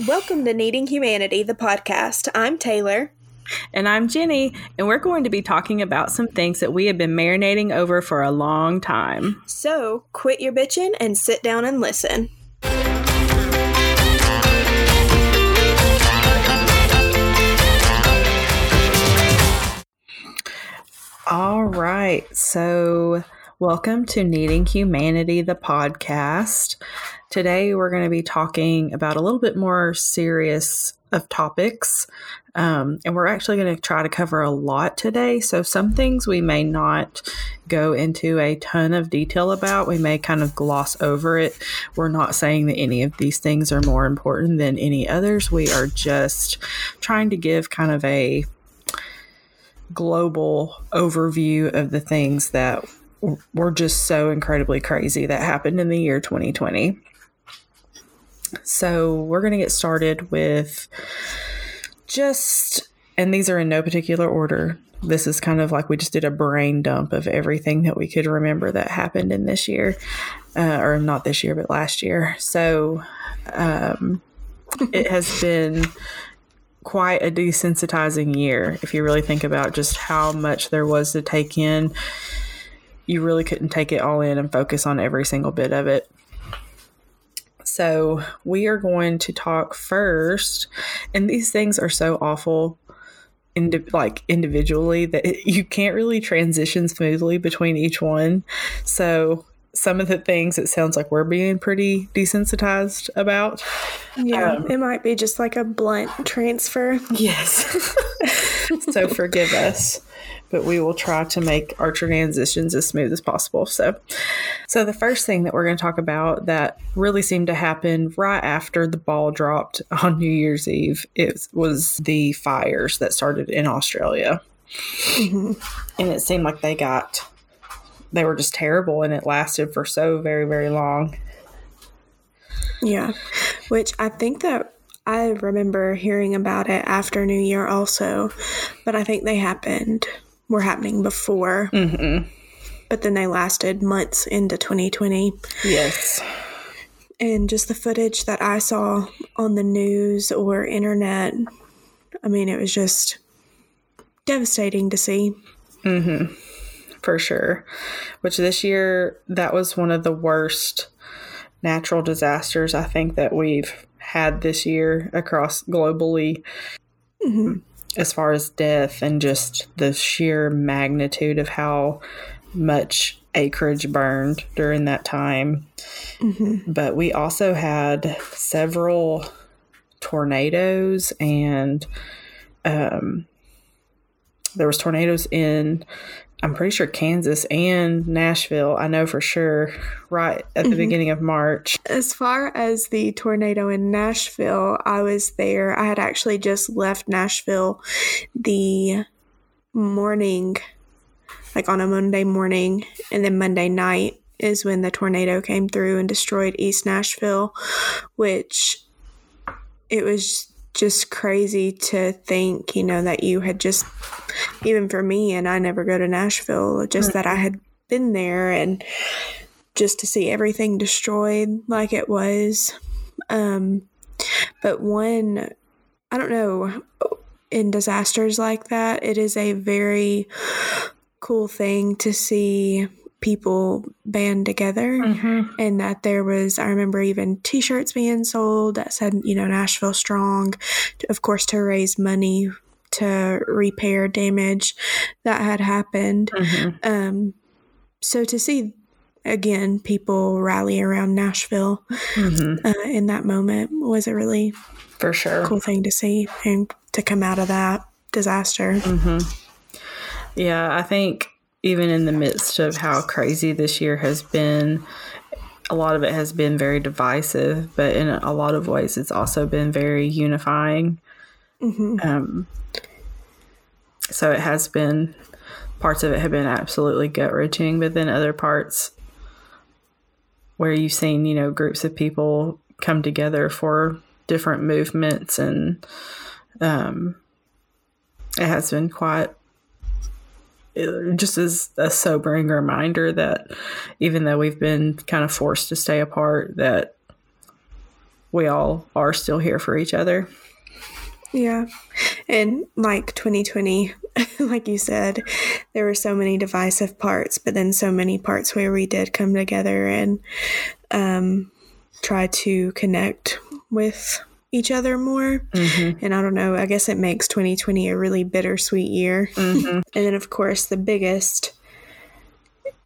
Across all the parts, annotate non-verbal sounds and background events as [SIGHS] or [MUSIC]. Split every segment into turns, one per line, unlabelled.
Welcome to Needing Humanity, the podcast. I'm Taylor.
And I'm Jenny, and we're going to be talking about some things that we have been marinating over for a long time.
So quit your bitching and sit down and listen.
All right. So, welcome to Needing Humanity, the podcast. Today, we're going to be talking about a little bit more serious of topics. Um, and we're actually going to try to cover a lot today. So, some things we may not go into a ton of detail about. We may kind of gloss over it. We're not saying that any of these things are more important than any others. We are just trying to give kind of a global overview of the things that were just so incredibly crazy that happened in the year 2020. So we're going to get started with just, and these are in no particular order. This is kind of like we just did a brain dump of everything that we could remember that happened in this year, uh, or not this year, but last year. So um, [LAUGHS] it has been quite a desensitizing year if you really think about just how much there was to take in. You really couldn't take it all in and focus on every single bit of it. So, we are going to talk first, and these things are so awful indi- like individually that it, you can't really transition smoothly between each one. So, some of the things it sounds like we're being pretty desensitized about.
Yeah, um, it might be just like a blunt transfer.
Yes. [LAUGHS] so forgive us but we will try to make our transitions as smooth as possible. So, so the first thing that we're going to talk about that really seemed to happen right after the ball dropped on New Year's Eve it was the fires that started in Australia, mm-hmm. and it seemed like they got they were just terrible, and it lasted for so very very long.
Yeah, which I think that I remember hearing about it after New Year also, but I think they happened were happening before. Mm-hmm. But then they lasted months into 2020.
Yes.
And just the footage that I saw on the news or internet, I mean, it was just devastating to see.
Mm-hmm. For sure. Which this year, that was one of the worst natural disasters I think that we've had this year across globally. Mm-hmm as far as death and just the sheer magnitude of how much acreage burned during that time. Mm-hmm. But we also had several tornadoes and um, there was tornadoes in I'm pretty sure Kansas and Nashville. I know for sure right at the mm-hmm. beginning of March.
As far as the tornado in Nashville, I was there. I had actually just left Nashville the morning, like on a Monday morning, and then Monday night is when the tornado came through and destroyed East Nashville, which it was just crazy to think, you know, that you had just, even for me, and I never go to Nashville, just that I had been there and just to see everything destroyed like it was. Um, but one, I don't know, in disasters like that, it is a very cool thing to see people band together mm-hmm. and that there was i remember even t-shirts being sold that said you know nashville strong of course to raise money to repair damage that had happened mm-hmm. um, so to see again people rally around nashville mm-hmm. uh, in that moment was a really
for sure
cool thing to see and to come out of that disaster
mm-hmm. Yeah i think even in the midst of how crazy this year has been, a lot of it has been very divisive, but in a lot of ways, it's also been very unifying. Mm-hmm. Um, so it has been parts of it have been absolutely gut wrenching, but then other parts where you've seen, you know, groups of people come together for different movements and um, it has been quite just as a sobering reminder that even though we've been kind of forced to stay apart, that we all are still here for each other.
Yeah. And like 2020, [LAUGHS] like you said, there were so many divisive parts, but then so many parts where we did come together and um, try to connect with each other more. Mm-hmm. And I don't know, I guess it makes 2020 a really bittersweet year. Mm-hmm. [LAUGHS] and then, of course, the biggest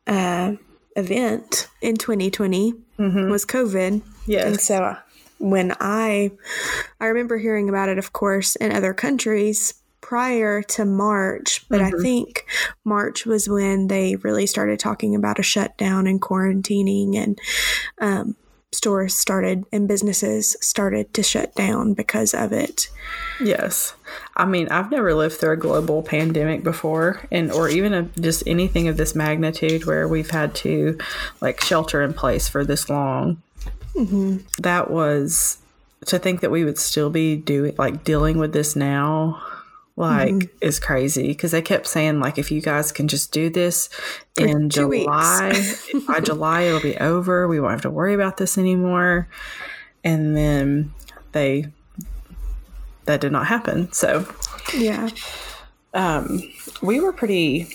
uh, event in 2020 mm-hmm. was COVID.
Yes.
And so when I I remember hearing about it of course in other countries prior to March, but mm-hmm. I think March was when they really started talking about a shutdown and quarantining and um, stores started and businesses started to shut down because of it.
Yes. I mean, I've never lived through a global pandemic before and or even a, just anything of this magnitude where we've had to like shelter in place for this long. Mm-hmm. That was to think that we would still be doing like dealing with this now like mm-hmm. is crazy because they kept saying like if you guys can just do this For in July by [LAUGHS] July it'll be over. We won't have to worry about this anymore. And then they that did not happen. So
yeah.
um we were pretty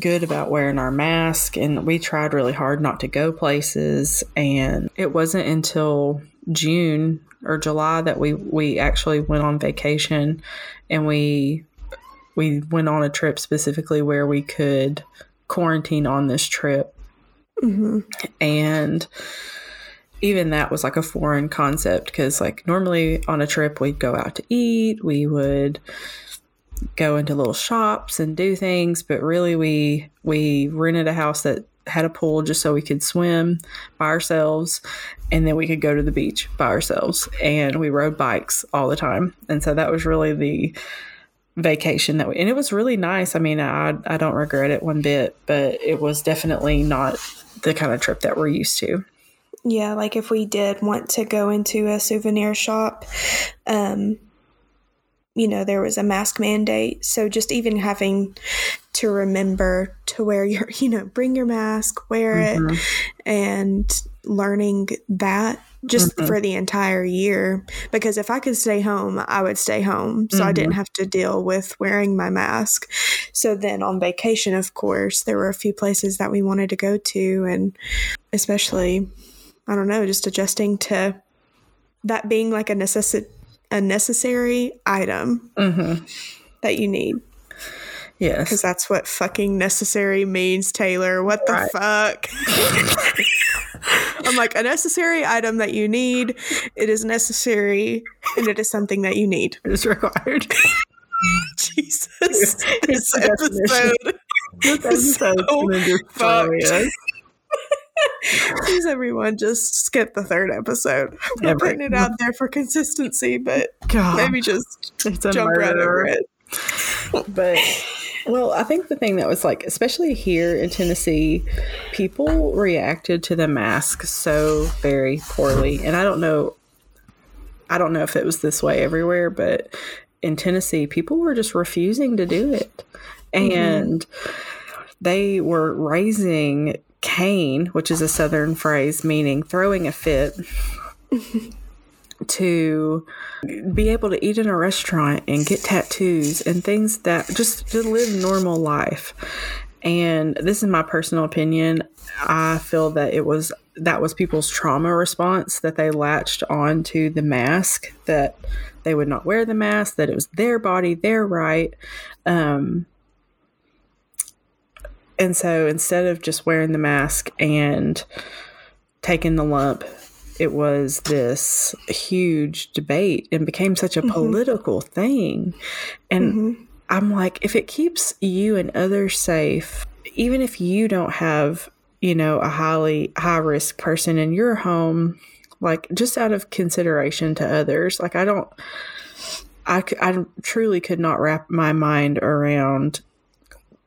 good about wearing our mask and we tried really hard not to go places. And it wasn't until June or July that we we actually went on vacation and we we went on a trip specifically where we could quarantine on this trip mm-hmm. and even that was like a foreign concept because like normally on a trip we'd go out to eat we would go into little shops and do things, but really we we rented a house that had a pool just so we could swim by ourselves and then we could go to the beach by ourselves and we rode bikes all the time. And so that was really the vacation that we and it was really nice. I mean, I I don't regret it one bit, but it was definitely not the kind of trip that we're used to.
Yeah, like if we did want to go into a souvenir shop, um you know, there was a mask mandate. So just even having to remember to wear your, [LAUGHS] you know, bring your mask, wear mm-hmm. it, and learning that just mm-hmm. for the entire year. Because if I could stay home, I would stay home. So mm-hmm. I didn't mm-hmm. have to deal with wearing my mask. So then on vacation, of course, there were a few places that we wanted to go to. And especially, I don't know, just adjusting to that being like a necessity a necessary item mm-hmm. that you need.
Yes.
Because that's what fucking necessary means, Taylor. What the right. fuck? I'm like, a necessary item that you need. It is necessary and it is something that you need.
It is required. [LAUGHS]
Jesus. This episode. This episode so [LAUGHS] Please, everyone, just skip the third episode. I'm putting it out there for consistency, but God, maybe just jump right over it.
But well, I think the thing that was like, especially here in Tennessee, people reacted to the mask so very poorly, and I don't know. I don't know if it was this way everywhere, but in Tennessee, people were just refusing to do it, mm-hmm. and mm-hmm. they were raising Cain, which is a Southern phrase meaning throwing a fit, [LAUGHS] to be able to eat in a restaurant and get tattoos and things that just to live normal life. And this is my personal opinion. I feel that it was that was people's trauma response that they latched on to the mask that they would not wear the mask that it was their body their right um, and so instead of just wearing the mask and taking the lump, it was this huge debate and became such a mm-hmm. political thing. And mm-hmm. I'm like, if it keeps you and others safe, even if you don't have, you know, a highly high risk person in your home, like just out of consideration to others, like I don't, I, I truly could not wrap my mind around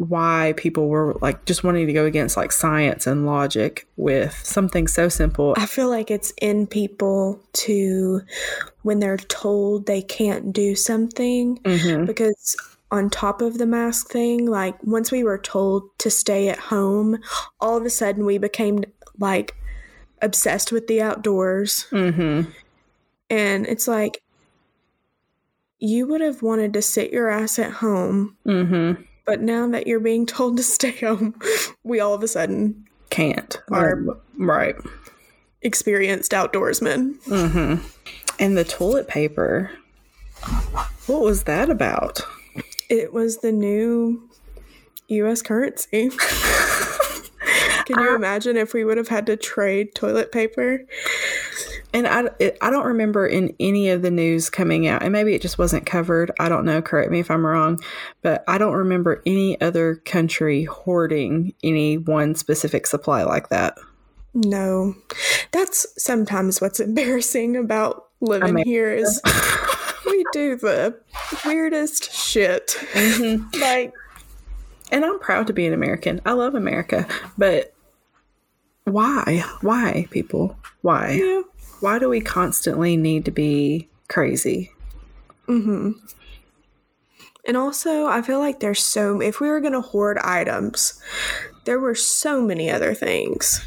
why people were like just wanting to go against like science and logic with something so simple.
I feel like it's in people to when they're told they can't do something mm-hmm. because on top of the mask thing, like once we were told to stay at home, all of a sudden we became like obsessed with the outdoors. Mm-hmm. And it's like, you would have wanted to sit your ass at home,
Mm-hmm.
But now that you're being told to stay home, [LAUGHS] we all of a sudden
Can't.
Are-
right.
experienced outdoorsmen.
Mm-hmm. And the toilet paper. What was that about?
It was the new US currency. [LAUGHS] Can you imagine if we would have had to trade toilet paper?
And I, it, I don't remember in any of the news coming out, and maybe it just wasn't covered. I don't know. Correct me if I'm wrong, but I don't remember any other country hoarding any one specific supply like that.
No. That's sometimes what's [LAUGHS] embarrassing about living here is [LAUGHS] we do the weirdest shit.
Mm-hmm. [LAUGHS]
Like
And I'm proud to be an American. I love America, but why? Why, people? Why?
yeah.
Why do we constantly need to be crazy?
And also, I feel like there's so if we were going to hoard items, there were so many other things.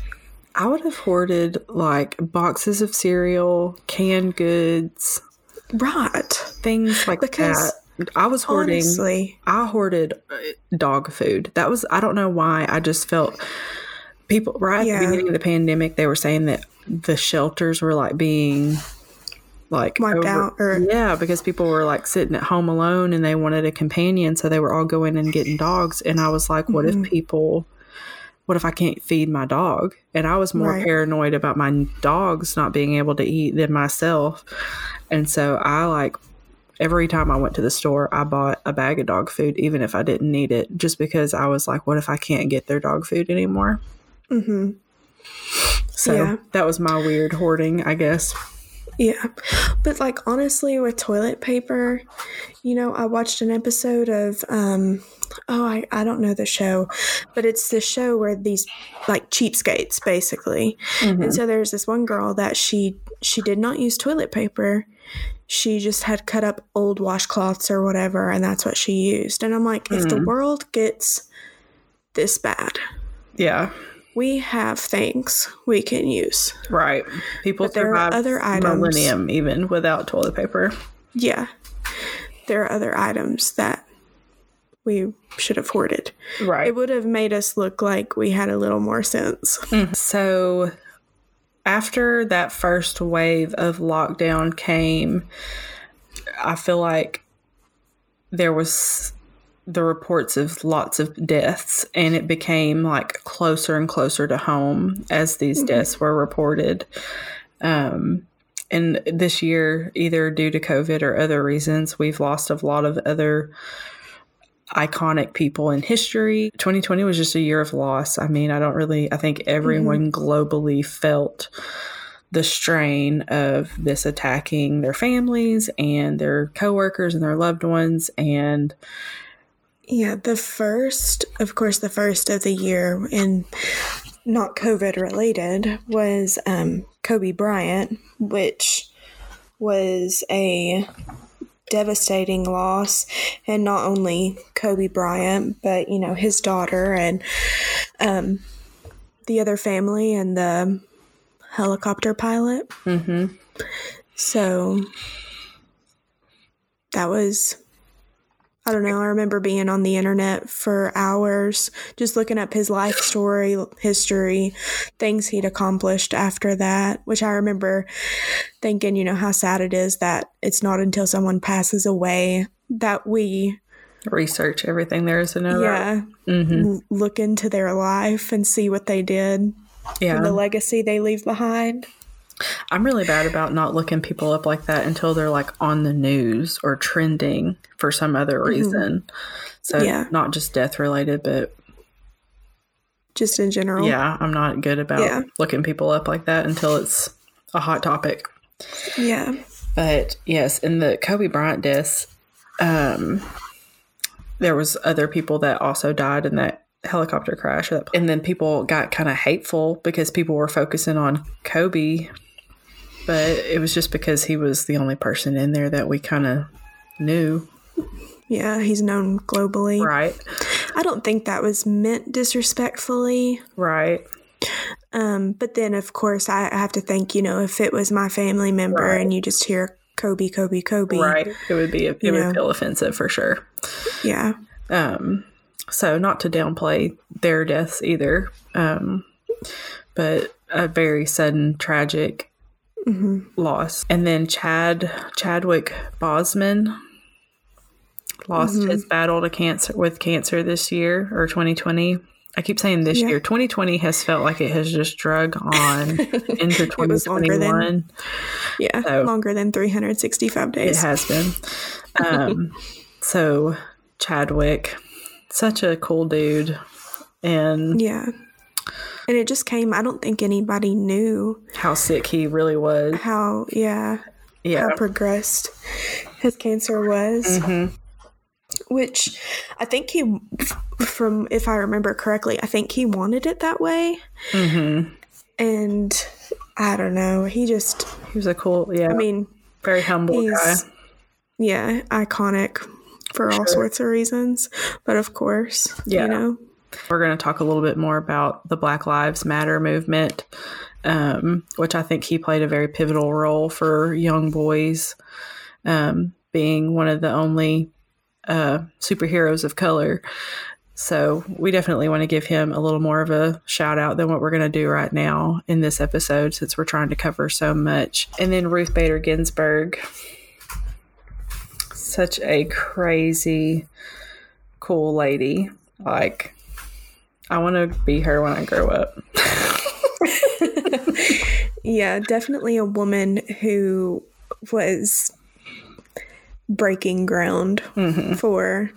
I would have hoarded like boxes of cereal, canned goods,
Right.
things like
Because
that. I was hoarding.
Honestly,
I hoarded uh, dog food. That was I don't know why. I just felt people right at the beginning of the pandemic. They were saying that the shelters were like being like
Wiped out, or-
yeah, because people were like sitting at home alone and they wanted a companion, so they were all going and getting dogs. And I was like, what
Mm-hmm.
if people? What if I can't feed my dog? And I was more
Right.
paranoid about my dogs not being able to eat than myself. And so I like every time I went to the store, I bought a bag of dog food, even if I didn't need it, just because I was like, what if I can't get their dog food anymore?
hmm
So
Yeah.
that was my weird hoarding, I guess.
Yeah. But like honestly with toilet paper, you know, I watched an episode of um oh I, I don't know the show, but it's the show where these like cheapskates basically. And so there's this one girl that she she did not use toilet paper. She just had cut up old washcloths or whatever and that's what she used. And I'm like, if the world gets this bad,
Yeah,
we have things we can use.
right. People
But there are other items.
millennium even without toilet paper.
Yeah. There are other items that we should have hoarded.
Right.
It would have made us look like we had a little more sense. Mm-hmm.
So after that first wave of lockdown came, I feel like there was the reports of lots of deaths and it became like closer and closer to home as these deaths were reported. Um and this year, either due to COVID or other reasons, we've lost a lot of other iconic people in history. 2020 was just a year of loss. I mean, I don't really, I think everyone globally felt the strain of this attacking their families and their coworkers and their loved ones. And
Yeah, the first, of course, the first of the year, and not COVID related, was um, Kobe Bryant, which was a devastating loss. And not only Kobe Bryant, but, you know, his daughter and um, the other family and the helicopter pilot.
mhm.
So that was, I don't know. I remember being on the internet for hours, just looking up his life story, history, things he'd accomplished after that, which I remember thinking, you know, how sad it is that it's not until someone passes away that we,
research everything there is to know.
yeah,
hmm
look into their life and see what they did
Yeah.
and the legacy they leave behind.
I'm really bad about not looking people up like that until they're like on the news or trending for some other reason. So
Yeah.
not just death related, but
Just in general.
yeah, I'm not good about
Yeah.
looking people up like that until it's a hot topic.
Yeah.
But yes, in the Kobe Bryant deaths, um, there was other people that also died in that helicopter crash, and then people got kind of hateful because people were focusing on Kobe, but it was just because he was the only person in there that we kind of knew,
Yeah, he's known globally.
right?
I don't think that was meant disrespectfully.
Right.
Um, but then, of course, I have to think, you know, if it was my family member
Right.
and you just hear Kobe, Kobe, Kobe.
Right. It would be it would
know.
feel offensive for sure.
Yeah.
Um, so not to downplay their deaths either, um, but a very sudden tragic
hmm
loss. And then Chad Chadwick Boseman lost
Mhm.
his battle to cancer with cancer this year or 2020. I keep saying this
Yeah.
year. 2020 has felt like it has just drug on [LAUGHS] into
It longer
2021.
than- Yeah.
So-
longer than 365 days.
It has been. Um, [LAUGHS] so Chadwick, such a cool dude, and
yeah. And it just came, I don't think anybody knew
how sick he really was.
how, yeah,
Yeah.
how progressed his cancer was.
hmm
Which I think he, from if I remember correctly, I think he wanted it that way.
hmm
And I don't know. He just,
He was a cool, yeah,
I mean,
very humble guy.
yeah, iconic for all
Sure.
sorts of reasons. But of course,
Yeah.
you know,
We're going to talk a little bit more about the Black Lives Matter movement, um, which I think he played a very pivotal role for young boys, um, being one of the only uh, superheroes of color. So we definitely want to give him a little more of a shout out than what we're going to do right now in this episode, since we're trying to cover so much. And then Ruth Bader Ginsburg, such a crazy, cool lady. Like, I want to be her when I grow up.
yeah, definitely a woman who was breaking ground
Mm-hmm.
for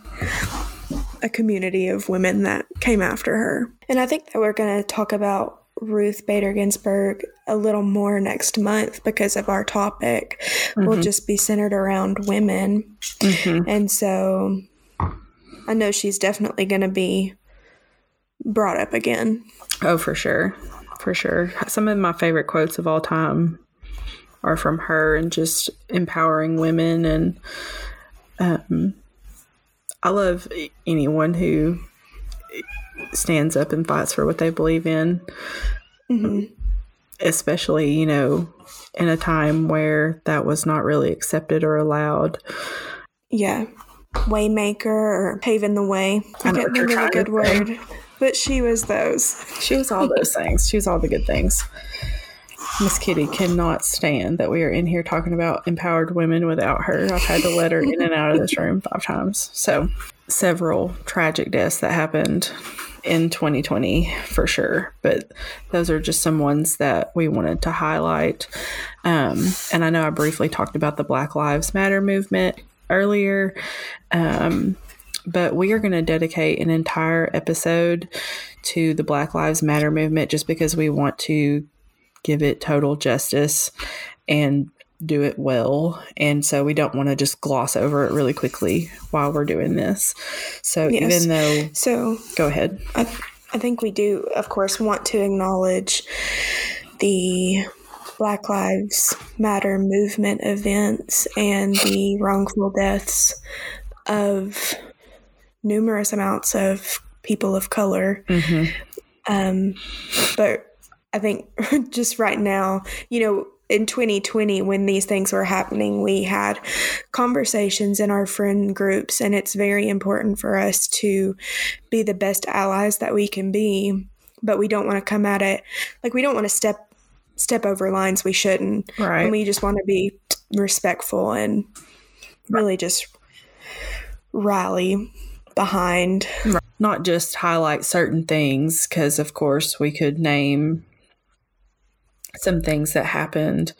a community of women that came after her. And I think that we're going to talk about Ruth Bader Ginsburg a little more next month because of our topic will just be centered around women.
Mm-hmm.
And so I know she's definitely going to be brought up again.
Oh, for sure. For sure. Some of my favorite quotes of all time are from her and just empowering women. And um, I love anyone who stands up and fights for what they believe in,
hmm
especially, you know, in a time where that was not really accepted or allowed.
Yeah. Waymaker or paving the way. I,
I
can't think of a good word. But she was those.
She was all those things. She was all the good things. Miss Kitty cannot stand that we are in here talking about empowered women without her. I've had to let her in and out of this room five times. So, several tragic deaths that happened in 2020 for sure. But those are just some ones that we wanted to highlight. Um, and I know I briefly talked about the Black Lives Matter movement earlier. Um, but we are going to dedicate an entire episode to the Black Lives Matter movement just because we want to give it total justice and do it well. And so we don't want to just gloss over it really quickly while we're doing this. So
Yes.
even though,
So
go ahead.
I, I think we do, of course, want to acknowledge the Black Lives Matter movement events and the wrongful deaths of numerous amounts of people of color.
hmm
Um, but I think [LAUGHS] just right now, you know, in 2020, when these things were happening, we had conversations in our friend groups, and it's very important for us to be the best allies that we can be. But we don't want to come at it like we don't want to step step over lines we shouldn't,
Right.
and we just want to be respectful and really just rally behind
Not just highlight certain things, because of course we could name some things that happened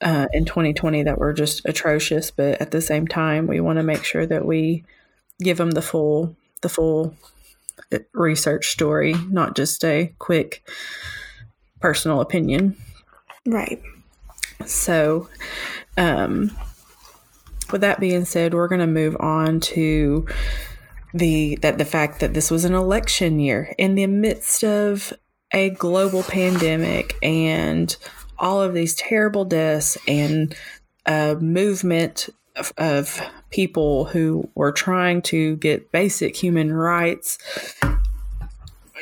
uh, in 2020 that were just atrocious, but at the same time, we want to make sure that we give them the full the full uh, research story, not just a quick personal opinion.
right.
So, um, with that being said, we're going to move on to the that the fact that this was an election year in the midst of a global pandemic and all of these terrible deaths and a movement of, of people who were trying to get basic human rights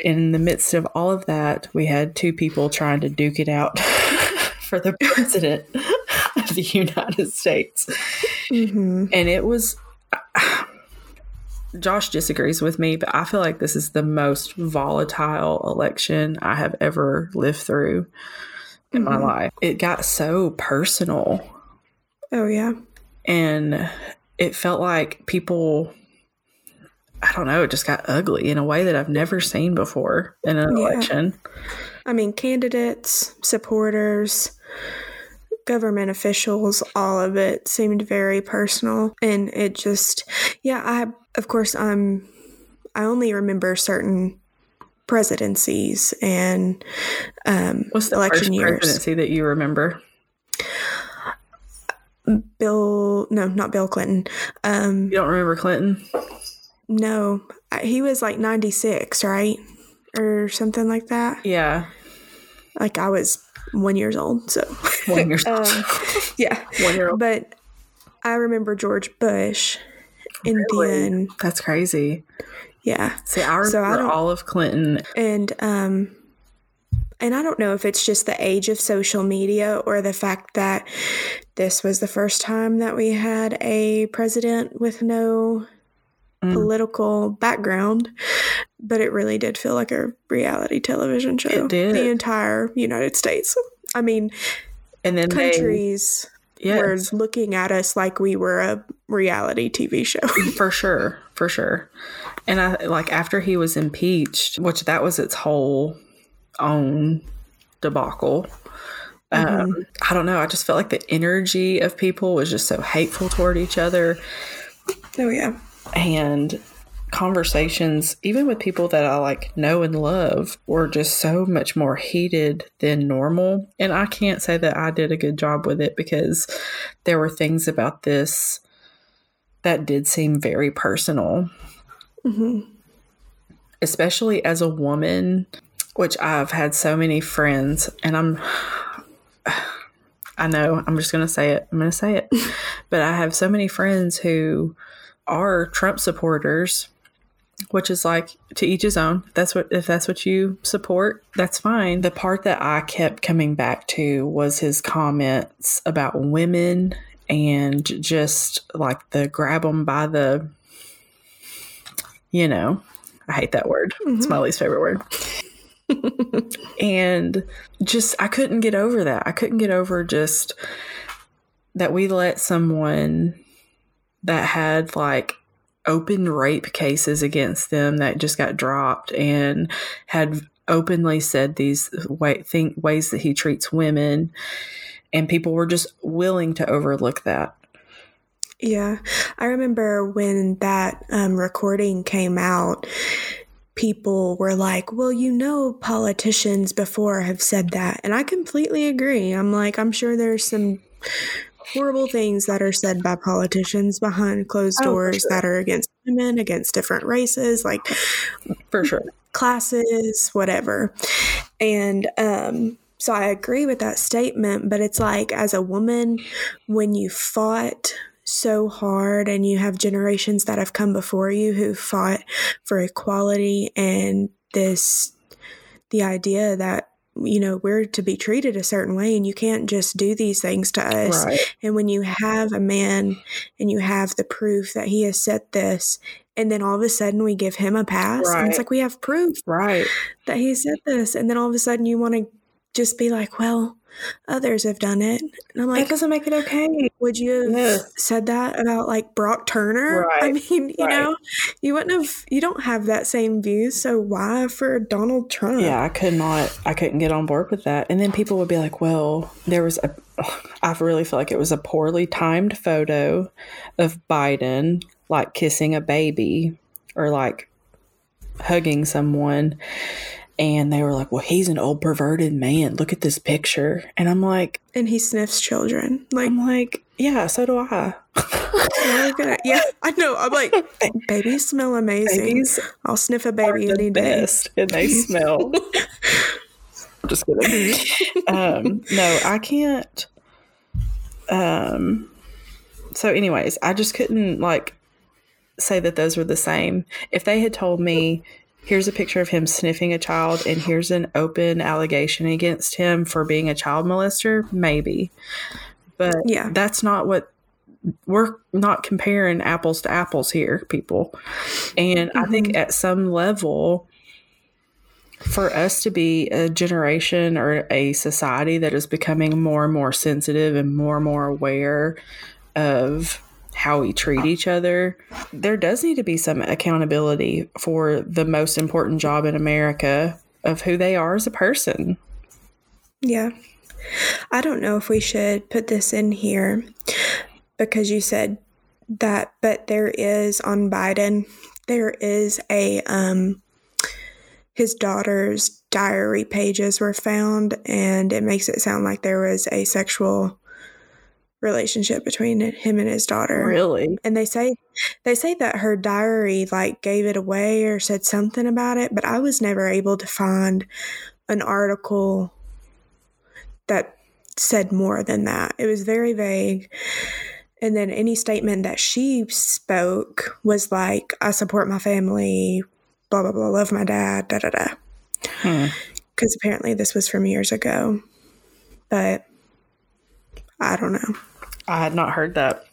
in the midst of all of that, we had two people trying to duke it out [LAUGHS] for the president [LAUGHS] of the United States.
Mm-hmm.
And it was. Josh disagrees with me, but I feel like this is the most volatile election I have ever lived through in my
Mhm.
life. It got so personal
Oh yeah.
and it felt like people I don't know, it just got ugly in a way that I've never seen before in an
Yeah.
election.
I mean, candidates, supporters, government officials, all of it seemed very personal. And it just, yeah, I, of course, I'm, I only remember certain presidencies and um,
What's the
election
first
years.
presidency that you remember?
Bill, no, not Bill Clinton. Um,
You don't remember Clinton?
no, he was like 96, right? Or something like that.
Yeah.
Like I was one years old. So,
One year [LAUGHS]
um, yeah.
one year old.
But I remember George Bush, and
Really?
then
That's crazy.
yeah,
See, I remember
So I don't-
all of Clinton.
and um, and I don't know if it's just the age of social media or the fact that this was the first time that we had a president with no
Mm.
political background, but it really did feel like a reality television show.
It did.
The entire United States. I mean,
And then
countries
yes,
were looking at us like we were a reality TV show. [LAUGHS]
for sure, for sure. And I like after he was impeached, which that was its whole own debacle. Um, I don't know. I just felt like the energy of people was just so hateful toward each other,
oh yeah.
and conversations, even with people that I like know and love, were just so much more heated than normal. And I can't say that I did a good job with it because there were things about this that did seem very personal
hmm
especially as a woman, which I've had so many friends, and I'm, I know, I'm just going to say it. I'm going to say it. [LAUGHS] but I have so many friends who are Trump supporters, which is like to each his own. That's what, if that's what you support, that's fine. The part that I kept coming back to was his comments about women and just like the grab them by the, you know, I hate that word. It's mm-hmm. my least favorite word. [LAUGHS] and just, I couldn't get over that. I couldn't get over just that we let someone that had like open rape cases against them that just got dropped and had openly said these way, think, ways that he treats women and people were just willing to overlook that
Yeah. I remember when that um, recording came out, people were like, well, you know, politicians before have said that. And I completely agree. I'm like, I'm sure there's some horrible things that are said by politicians behind closed
Oh,
doors
sure.
that are against women, against different races, like
for sure
classes, whatever. And um, so I agree with that statement, but it's like as a woman, when you fought so hard and you have generations that have come before you who fought for equality and this the idea that you know we're to be treated a certain way and you can't just do these things to us.
Right.
And when you have a man and you have the proof that he has said this, and then all of a sudden we give him a pass, and it's like we have proof
right.
that he said this, and then all of a sudden you want to just be like, well, others have done it. And I'm
that
like,
doesn't make it okay
would you have said that about like Brock Turner? [LAUGHS] I mean, you
Right.
know, you wouldn't have, you don't have that same view, so why for Donald Trump?
Yeah, I could not. I couldn't get on board with that. And then people would be like, "Well, there was a." [SIGHS] I really feel like it was a poorly timed photo of Biden like kissing a baby or like hugging someone, and they were like, "Well, he's an old perverted man. Look at this picture." And I'm like,
And he sniffs children. Like,
I'm like, yeah, so do I.
it. yeah, I know. I'm like, [LAUGHS] babies smell amazing.
Babies
I'll sniff a baby any day.
and they [LAUGHS] smell. I'm just kidding. [LAUGHS] um, no, I can't. Um, so, anyways, I just couldn't like say that those were the same. If they had told me here's a picture of him sniffing a child and here's an open allegation against him for being a child molester. Maybe. But
Yeah.
that's not what we're not comparing apples to apples here people. And i think mm-hmm. at some level for us to be a generation or a society that is becoming more and more sensitive and more and more aware of how we treat each other, there does need to be some accountability for the most important job in America of who they are as a person.
Yeah. I don't know if we should put this in here because you said that, but there is on Biden, there is a, um, his daughter's diary pages were found, and it makes it sound like there was a sexual relationship between him and his daughter.
Really?
And they say they say that her diary like gave it away or said something about it, but I was never able to find an article that said more than that. It was very vague. And then any statement that she spoke was like, I support my family, blah, blah, blah, love my dad, da, da, da.
Hmm.
Because apparently this was from years ago. But I don't know.
I had not heard that.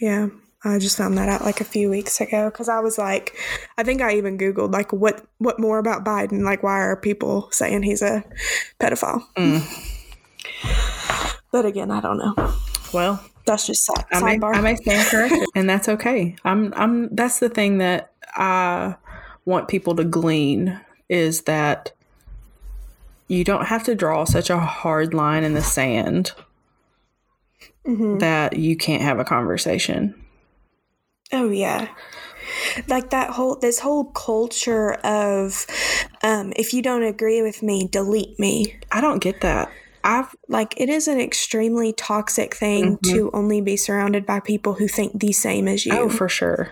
Yeah, I just found that out like a few weeks ago because I was like, I think I even googled like what what more about Biden? Like, why are people saying he's a pedophile? Mm. But again, I don't know.
Well,
That's just side,
I may,
sidebar.
I may stand corrected, and that's okay. I'm, I'm. That's the thing that I want people to glean is that you don't have to draw such a hard line in the sand
Mhm.
that you can't have a conversation.
Oh yeah. Like that whole this whole culture of um if you don't agree with me, delete me.
I don't get that. I've
Like it is an extremely toxic thing to only be surrounded by people who think the same as you.
oh for sure,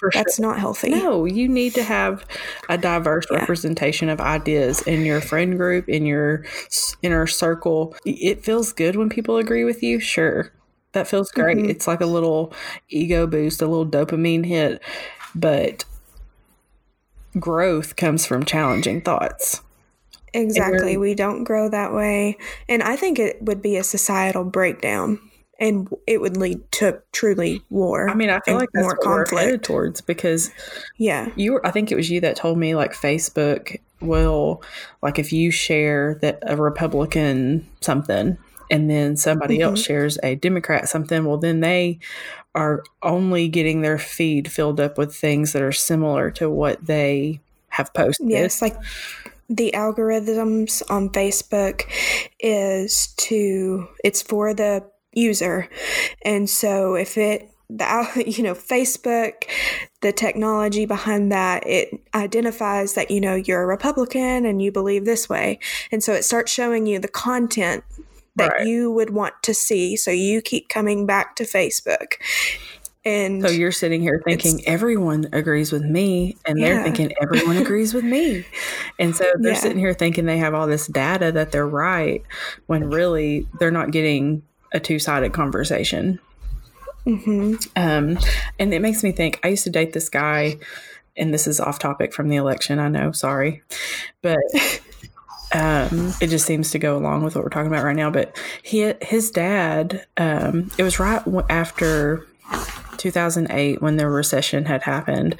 for
That's
sure.
not healthy.
No, you need to have a diverse
Yeah.
representation of ideas in your friend group, in your inner circle. It feels good when people agree with you. Sure. That feels great.
Mhm.
It's like a little ego boost, a little dopamine hit. But growth comes from challenging thoughts.
Exactly. We don't grow that way. And I think it would be a societal breakdown and it would lead to truly war.
I mean, I feel like
more conflict.
towards because
Yeah.
you were, I think it was you that told me like Facebook will like if you share that a Republican something and then somebody else mm-hmm. shares a Democrat something, well then they are only getting their feed filled up with things that are similar to what they have posted.
Yes, like the algorithms on Facebook is to it's for the user. And so if it the [LAUGHS] you know Facebook the technology behind that it identifies that you know you're a Republican and you believe this way. And so it starts showing you the content that
Right.
you would want to see so you keep coming back to Facebook. And
So you're sitting here thinking everyone agrees with me, and they're
Yeah.
thinking everyone agrees with me. [LAUGHS] And so they're
Yeah.
sitting here thinking they have all this data that they're right, when really they're not getting a two sided conversation.
Mhm.
Um, and it makes me think I used to date this guy, and this is off topic from the election, I know, sorry. But [LAUGHS] um, it just seems to go along with what we're talking about right now. But he, his dad, um, it was right after 2008 when the recession had happened.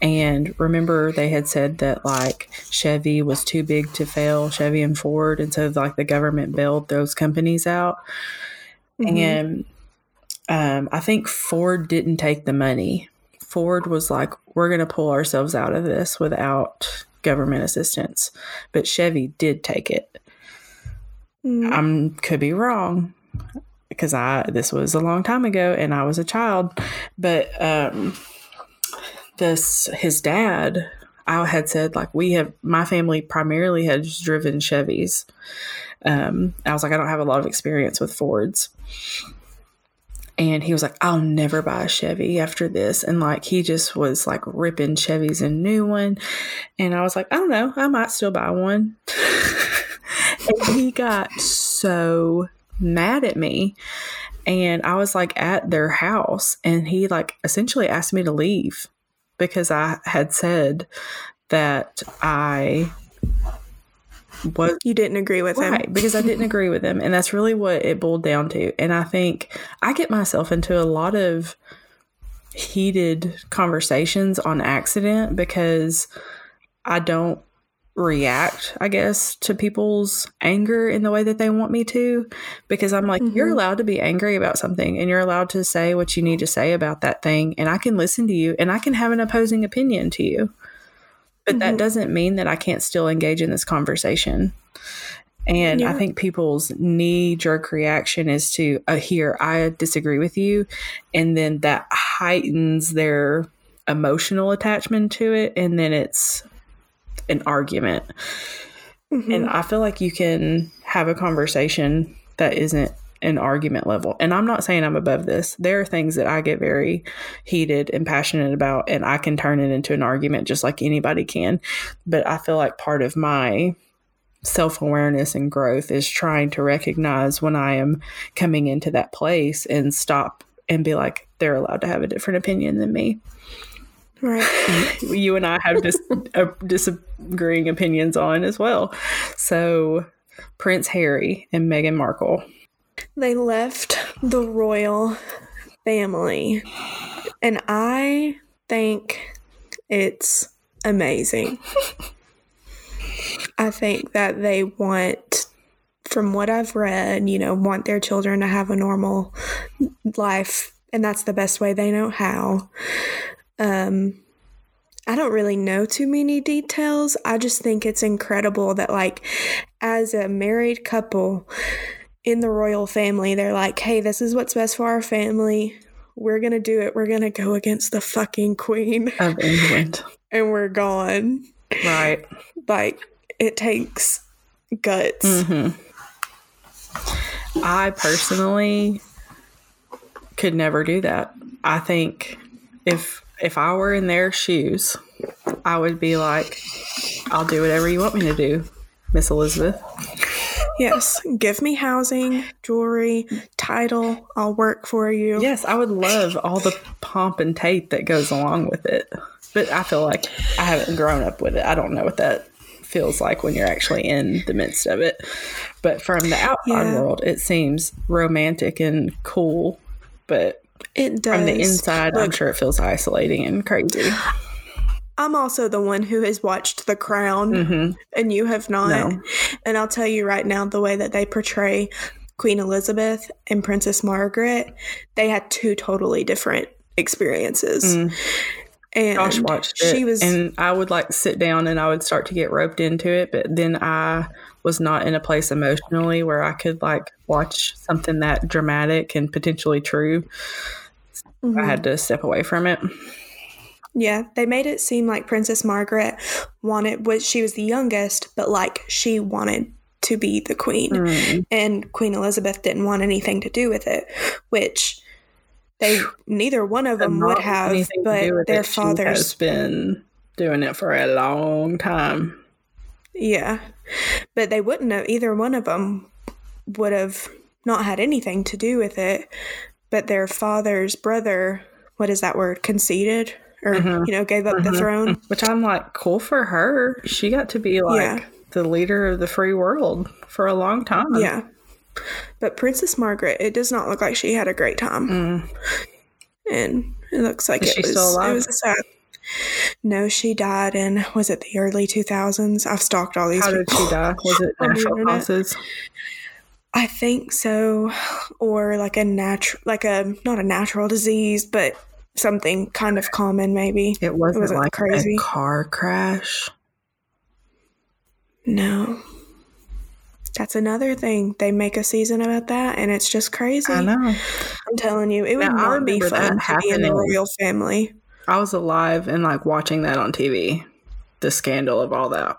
And remember, they had said that like Chevy was too big to fail, Chevy and Ford. And so, like, the government bailed those companies out.
Mhm.
And um, I think Ford didn't take the money. Ford was like, we're going to pull ourselves out of this without government assistance. But Chevy did take it.
Mm.
I'm could be wrong because I this was a long time ago and I was a child. But um, this his dad, I had said like we have my family primarily has driven Chevys. Um, I was like I don't have a lot of experience with Fords. And he was like, I'll never buy a Chevy after this. And like, he just was like ripping Chevys a new one. And I was like, I don't know, I might still buy one. [LAUGHS] and he got so mad at me. And I was like at their house and he like essentially asked me to leave because I had said that I was
You didn't agree with him.
right because I didn't agree with him, and that's really what it boiled down to. And I think I get myself into a lot of heated conversations on accident because I don't react, I guess, to people's anger in the way that they want me to. Because I'm like, you're
Mhm.
allowed to be angry about something and you're allowed to say what you need to say about that thing. And I can listen to you and I can have an opposing opinion to you. But that
Mhm.
doesn't mean that I can't still engage in this conversation. And I think people's knee jerk reaction is to, uh, here, I disagree with you. And then that heightens their emotional attachment to it. And then it's an argument.
Mhm.
And I feel like you can have a conversation that isn't an argument level. And I'm not saying I'm above this. There are things that I get very heated and passionate about, and I can turn it into an argument just like anybody can. But I feel like part of my self awareness and growth is trying to recognize when I am coming into that place and stop and be like, they're allowed to have a different opinion than me.
right. [LAUGHS]
You and I have dis- uh, disagreeing opinions on as well. So, Prince Harry and Meghan Markle.
They left the royal family, and I think it's amazing. I think that they want, from what I've read, you know, want their children to have a normal life, and that's the best way they know how. Um, I don't really know too many details. I just think it's incredible that, like, as a married couple in the royal family, they're like, hey, this is what's best for our family. We're going to do it. We're going to go against the fucking queen,
of England. [LAUGHS]
and we're gone.
Right.
Like, it takes guts.
hmm I personally could never do that. I think if if I were in their shoes, I would be like, I'll do whatever you want me to do, Miss Elizabeth.
Yes, give me housing, jewelry, title. I'll work for you.
Yes, I would love all the pomp and tape that goes along with it. But I feel like I haven't grown up with it. I don't know what that feels like when you're actually in the midst of it. But from the outside
Yeah.
world, it seems romantic and cool. But
It does.
from the inside, I'm sure it feels isolating and crazy.
I'm also the one who has watched The Crown,
hmm
and you have not.
No.
And I'll tell you right now, the way that they portray Queen Elizabeth and Princess Margaret, they had two totally different experiences.
Mm.
And
Josh watched it,
she was
and I would like sit down and I would start to get roped into it, but then I was not in a place emotionally where I could like watch something that dramatic and potentially true.
Mhm.
I had to step away from it.
Yeah, they made it seem like Princess Margaret wanted was she was the youngest, but like she wanted to be the queen.
Mm.
And Queen Elizabeth didn't want anything to do with it, which they neither one of them would have, but their
it. She has
fathers
been doing it for a long time.
yeah. But they wouldn't have either one of them would have not had anything to do with it, but their father's brother, what is that word, conceded or
Mhm.
you know, gave up the
Mhm.
throne.
Which I'm like, cool for her. She got to be like
Yeah.
the leader of the free world for a long time.
Yeah. But Princess Margaret, it does not look like she had a great time.
Mm.
And it looks like
Is
it
she
was
still alive?
it was a sad. No, she died in was it the early 2000s? I've stalked all these
How did she die? Was it [LAUGHS] natural causes?
I think so or like a natural like a not a natural disease, but something kind of common maybe.
It wasn't,
wasn't
like
crazy.
a car crash.
No. That's another thing. They make a season about that and it's just crazy.
I know.
I'm telling you, it would
Now,
not be fun to be in the royal family.
I was alive and like watching that on TV. The scandal of all that.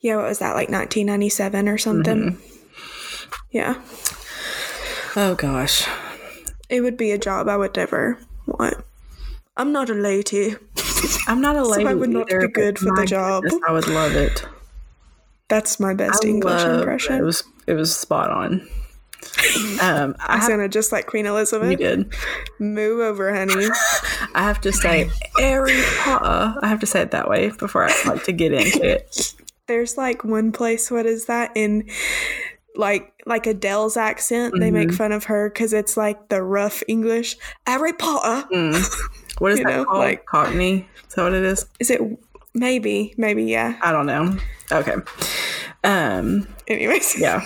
Yeah, what was that, like 1997 or something?
Mm-hmm.
Yeah.
Oh gosh.
It would be a job I would never want. I'm not a lady.
I'm not a [LAUGHS]
So
lady.
I would not
either,
be good for the job.
goodness, I would love it.
That's my best
I
English impression.
It was it was spot on. [LAUGHS] Um, I
I sounded just like Queen
you
Elizabeth.
did.
Move over, honey. [LAUGHS]
I have to say Harry Potter. I have to say it that way before I like to get into it.
There's like one place. What is that in? Like like Adele's accent. They make
Mhm.
fun of her because it's like the rough English. Harry Potter.
Mm. [LAUGHS] What is that
know,
called?
like-
Cockney. Is that what it is?
Is it maybe maybe yeah.
I don't know. Okay. Um.
Anyways,
Yeah.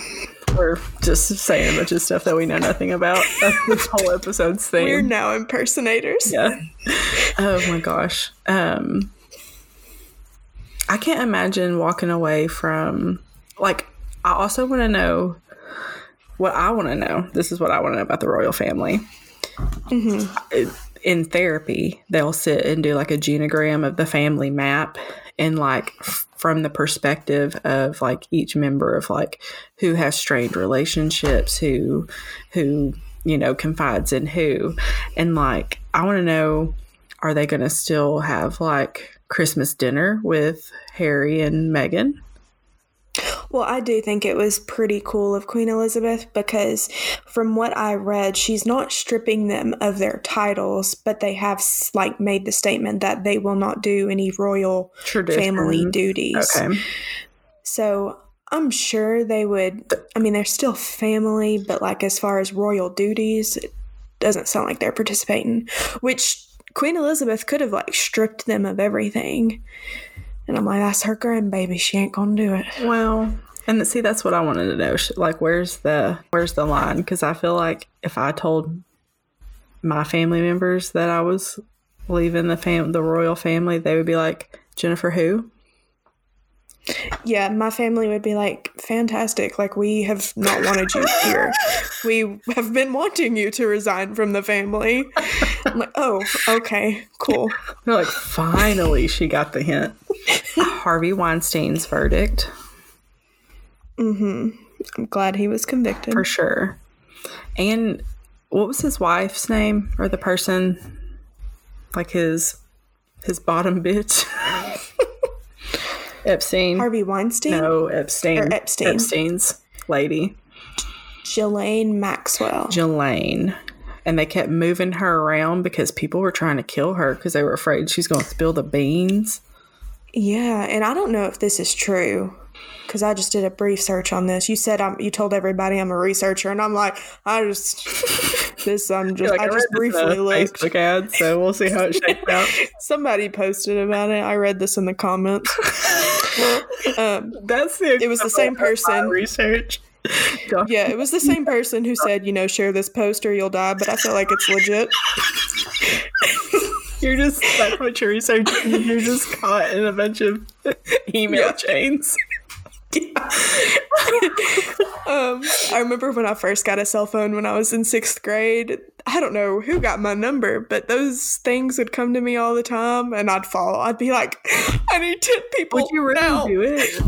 We're just saying a bunch of stuff that we know nothing about. That's this [LAUGHS] whole episode's thing.
we're now impersonators.
yeah. Oh my gosh. Um I can't imagine walking away from like I also want to know what I want to know. This is what I want to know about the royal family. It- In therapy, they'll sit and do like a genogram of the family map and like from the perspective of like each member of like who has strained relationships, who who you know confides in who, and like I want to know are they going to still have like Christmas dinner with Harry and Meghan?
Well, I do think it was pretty cool of Queen Elizabeth because, from what I read, she's not stripping them of their titles, but they have like made the statement that they will not do any royal
Tradition.
family duties.
Okay.
So I'm sure they would. I mean, they're still family, but like as far as royal duties, it doesn't sound like they're participating. Which Queen Elizabeth could have like stripped them of everything. And I'm like, that's her grandbaby. She ain't gonna do it.
Well, and see, that's what I wanted to know. Like, where's the where's the line? Because I feel like if I told my family members that I was leaving the fam the royal family, they would be like, Jennifer, who?
Yeah, my family would be like, fantastic. Like, we have not wanted you here. We have been wanting you to resign from the family. I'm like, oh, okay, cool.
They're like, finally, she got the hint. Harvey Weinstein's verdict Mm hmm.
I'm glad he was convicted.
for sure. And what was his wife's name or the person like his his bottom bitch? [LAUGHS] Epstein.
Harvey Weinstein?
No, Epstein.
Or Epstein.
Epstein's lady,
Ghislaine Maxwell.
Jelaine. And they kept moving her around because people were trying to kill her because they were afraid she's going to spill the beans.
yeah, and I don't know if this is true because I just did a brief search on this. You said I'm. You told everybody I'm a researcher, and I'm like, I just [LAUGHS] this. I'm just.
Like,
I
read
just
a
briefly looked.
Facebook ad, so we'll see how it shakes [LAUGHS] out.
Somebody posted about it. I read this in the comments. um, [LAUGHS]
That's the
It was the same
equivalent of my
person.
research.
Yeah, it was the same person who said, you know, share this post or you'll die. But I feel like it's legit.
You're just that's what you're researching. You're just caught in a bunch of email chains. [LAUGHS]
Um, I remember when I first got a cell phone when I was in sixth grade. I don't know who got my number, but those things would come to me all the time, and I'd fall. I'd be like, "I need ten people
Would you really
now."
do it?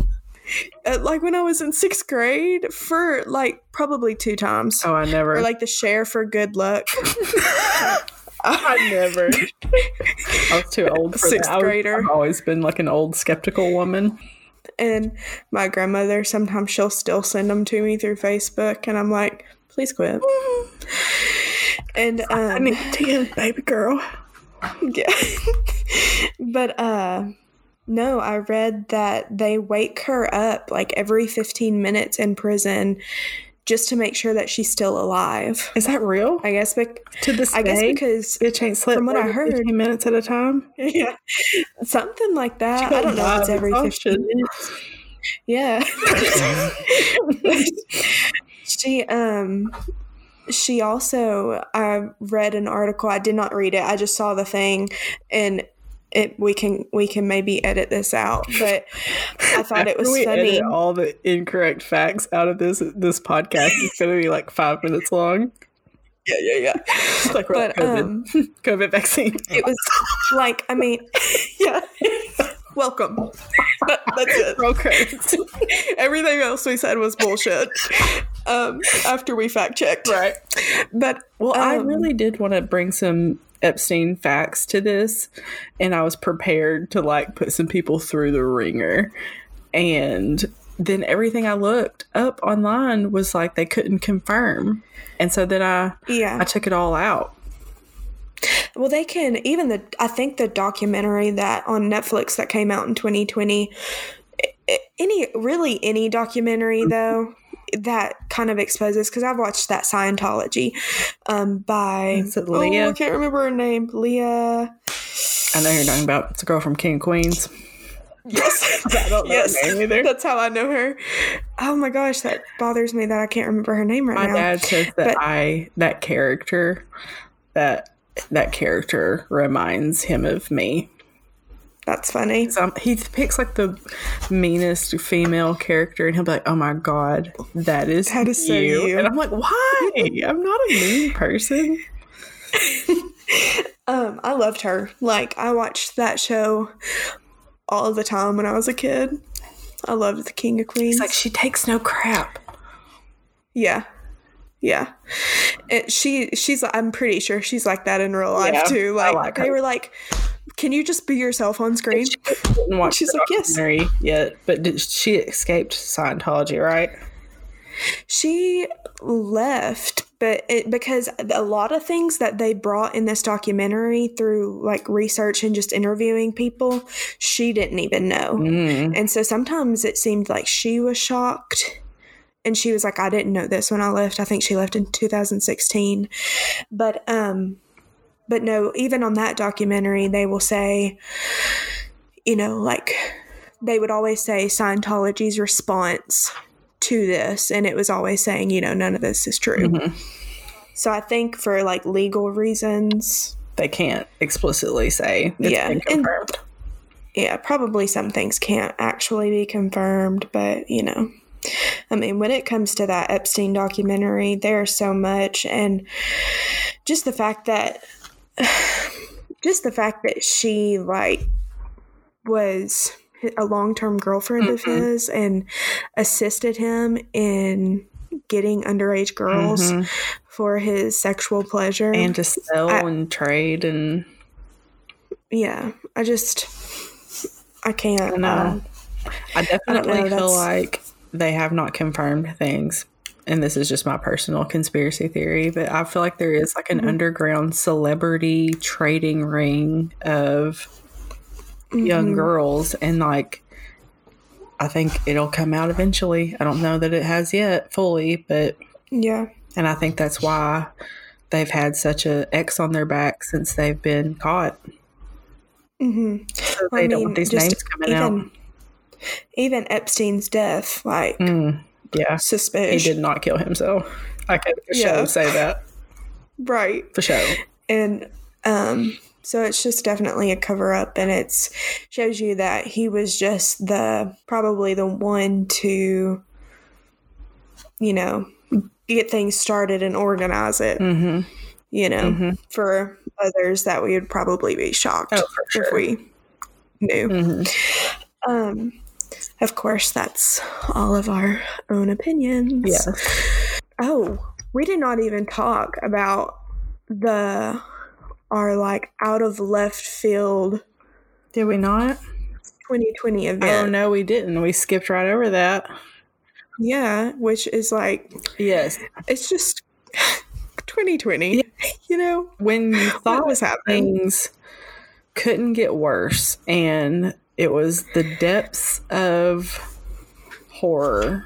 Uh, like when I was in sixth grade, for like probably two times,
Oh, I never.
or like the share for good luck.
I never. [LAUGHS] I was too old for
Sixth
that. I
grader.
I've always been like an old skeptical woman.
And my grandmother sometimes she'll still send them to me through Facebook, and I'm like, "Please quit." And um,
I need ten, baby girl.
Yeah. [LAUGHS] but uh no, I read that they wake her up like every 15 minutes in prison just to make sure that she's still alive.
Is that real?
I guess bec-
to this
I guess because
bitch ain't slept
from what I heard-
15 minutes at a time. [LAUGHS]
yeah, something like that. I don't know if it's every 15 minutes. Yeah. [LAUGHS] she um she also I read an article. I did not read it. I just saw the thing and it we can we can maybe edit this out, but I thought it was
we
funny.
edit all the incorrect facts out of this this podcast. It's going to be like five minutes long.
Yeah, yeah, yeah.
It's [LAUGHS] like
But
COVID,
um [LAUGHS]
COVID vaccine.
it was like I mean, [LAUGHS] yeah. Welcome. That- that's it.
Roll credits.
Everything else we said was bullshit. Um, after we fact checked,
right.
but
Well, I
Um,
really did want to bring some Epstein facts to this, and I was prepared to like put some people through the ringer. And then everything I looked up online was like they couldn't confirm. And so then I
Yeah.
I took it all out.
Well, they can even the I think the documentary that on Netflix that came out in 2020 any really any documentary though that kind of exposes because I've watched that Scientology um by oh
Leah?
I can't remember her name Leah
I know you're talking about. It's a girl from King of Queens.
yes [LAUGHS]
I don't know
yes
her name either.
that's how I know her oh my gosh that bothers me that I can't remember her name right
My
now My
dad says that
But-
I that character that that character reminds him of me.
That's funny
um, he picks like the meanest female character, and he'll be like, "Oh my god, that is
That is so
you.
you.
And I'm like, "Why? I'm not a mean person." [LAUGHS]
Um, I loved her. Like I watched that show all the time when I was a kid. I loved the King of Queens.
It's like she takes no crap.
yeah, yeah. It, she she's. I'm pretty sure she's like that in real life
Yeah,
too.
I
Like,
like
they
her.
were like, "Can you just be yourself on screen?"
Didn't watch
She's like, "Yes."
yet, but did, she escaped Scientology, right?
She left, but it, because a lot of things that they brought in this documentary through like research and just interviewing people, she didn't even know.
Mm.
And so sometimes it seemed like she was shocked. And she was like, I didn't know this when I left. I think she left in 2016. But um but no, even on that documentary they will say, you know, like they would always say Scientology's response to this and it was always saying, you know, none of this is true.
Mhm.
So I think for like legal reasons,
They can't explicitly say it's
Yeah,
been
and- yeah, probably some things can't actually be confirmed, but you know, I mean, when it comes to that Epstein documentary, there's so much, and just the fact that, [SIGHS] just the fact that she like was a long term girlfriend of
Mhm.
his and assisted him in getting underage girls
Mhm.
for his sexual pleasure.
and to sell
I-
and trade and
yeah, I just, I can't.
I know.
um,
I definitely
know,
feel like they have not confirmed things. And this is just my personal conspiracy theory, but I feel like there is like an
Mhm.
underground celebrity trading ring of young
mhm.
girls. And like, I think it'll come out eventually. I don't know that it has yet fully, but,
Yeah.
and I think that's why they've had such a X on their back since they've been caught.
hmm
So they
I
don't want these names coming out.
even even Epstein's death, like
Mm, yeah. He did not kill himself. I can for
Yeah.
sure say that.
right?
For sure.
And um, so it's just definitely a cover up, and it's shows you that he was just the probably the one to, you know, get things started and organize it.
Mm-hmm.
You know,
Mhm.
for others that we would probably be shocked
Oh, for
if we knew.
Mm-hmm.
Um, of course, that's all of our own opinions.
Yes.
Oh, we did not even talk about the our like out of left field
Did we not?
2020 event.
Oh no, we didn't. We skipped right over that.
Yeah, which is like
Yes.
it's just [LAUGHS] 2020. You know
When you
what
thought
was happening?
things couldn't get worse and it was the depths of horror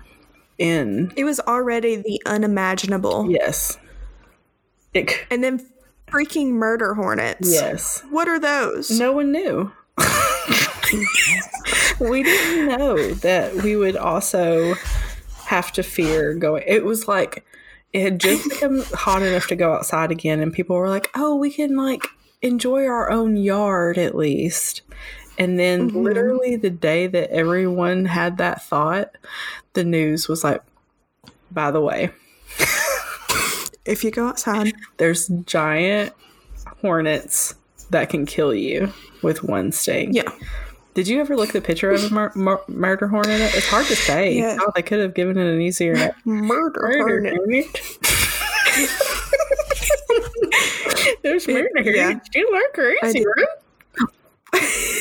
in
It was already the unimaginable,
yes. It c-
and then freaking murder hornets.
yes.
What are those?
No one knew. we didn't know that we would also have to fear going. It was like it had just become hot enough to go outside again, and people were like, "Oh, we can like enjoy our own yard at least." And then,
Mhm.
literally, the day that everyone had that thought, the news was like, "By the way,
If you go outside,
there's giant hornets that can kill you with one sting."
yeah,
Did you ever look at the picture of a mur- mur- murder hornet? It's hard to say.
Yeah.
Oh, they could have given it an easier name. [LAUGHS]
murder,
Murder
hornet.
hornet. [LAUGHS] There's murder
Yeah.
hornets. You are crazy,
did. [LAUGHS]